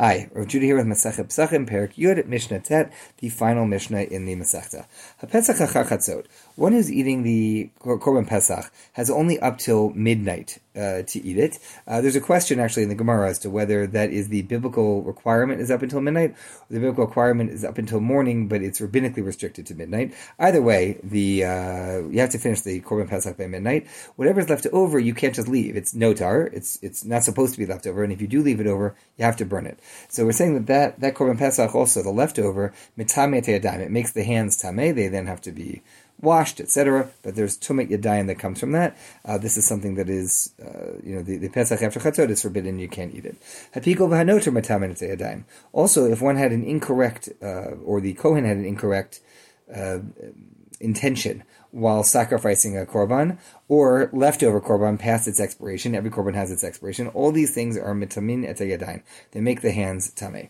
Hi, Rav Judah here with Masechet Pesachim, Perik Yud, Mishnah Tet, the final Mishnah in the Masechta. HaPesach HaChachatzot. One who's eating the Korban Pesach has only up till midnight uh, to eat it. Uh, there's a question actually in the Gemara as to whether that is the biblical requirement is up until midnight, the biblical requirement is up until morning, but it's rabbinically restricted to midnight. Either way, the uh, you have to finish the Korban Pesach by midnight. Whatever's left over, you can't just leave. It's notar. It's it's not supposed to be left over, and if you do leave it over, you have to burn it. So we're saying that that, that Korban Pesach also, the leftover, mitame yadayim, it makes the hands tame, they then have to be washed, etc. But there's tumet yadayim that comes from that. Uh, this is something that is, uh, you know, the, the Pesach after Chatzot is forbidden, you can't eat it. Hapiko v'hanoter mitame yadayim. Also, if one had an incorrect, uh, or the Kohen had an incorrect uh, intention while sacrificing a korban, or leftover korban past its expiration. Every korban has its expiration. All these things are mitamin et. They make the hands tame.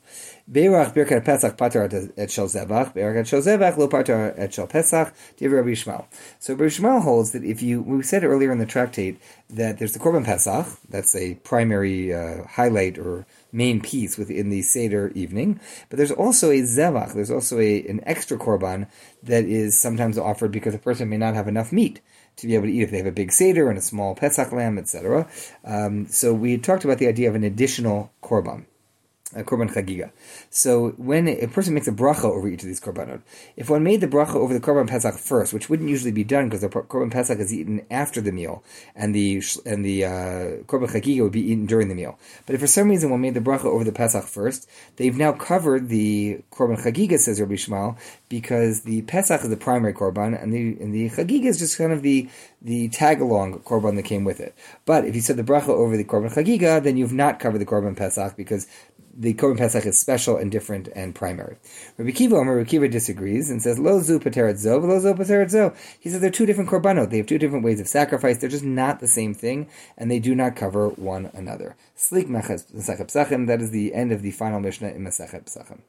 Beirach birkat pesach patar et shel zevach. Beirach shel zevach lo patar et shel pesach. Div Rabbi Yishmael. So Rabbi Yishmael holds that if you, we said earlier in the tractate that there's the korban pesach. That's a primary uh, highlight or main piece within the Seder evening. But there's also a zevach, there's also a, an extra korban that is sometimes offered because a person may not have enough meat to be able to eat if they have a big Seder and a small Pesach lamb, etc. Um, so we talked about the idea of an additional korban a korban chagiga. So when a person makes a bracha over each of these korbanot, if one made the bracha over the korban pesach first, which wouldn't usually be done because the korban pesach is eaten after the meal, and the and the uh, korban chagiga would be eaten during the meal. But if for some reason one made the bracha over the pesach first, they've now covered the korban chagiga, says Rabbi Shmuel, because the pesach is the primary korban, and the and the chagiga is just kind of the the tag along korban that came with it. But if you said the bracha over the korban chagiga, then you've not covered the korban pesach because the Korban Pesach is special and different and primary. Rabbi Akiva, Rabbi Akiva disagrees and says, Lo zu pateret zo, lo zo pateret. He says they're two different korbanot. They have two different ways of sacrifice. They're just not the same thing, and they do not cover one another. Slik Masechet Pesachim, that is the end of the final Mishnah in Masechet Pesachim.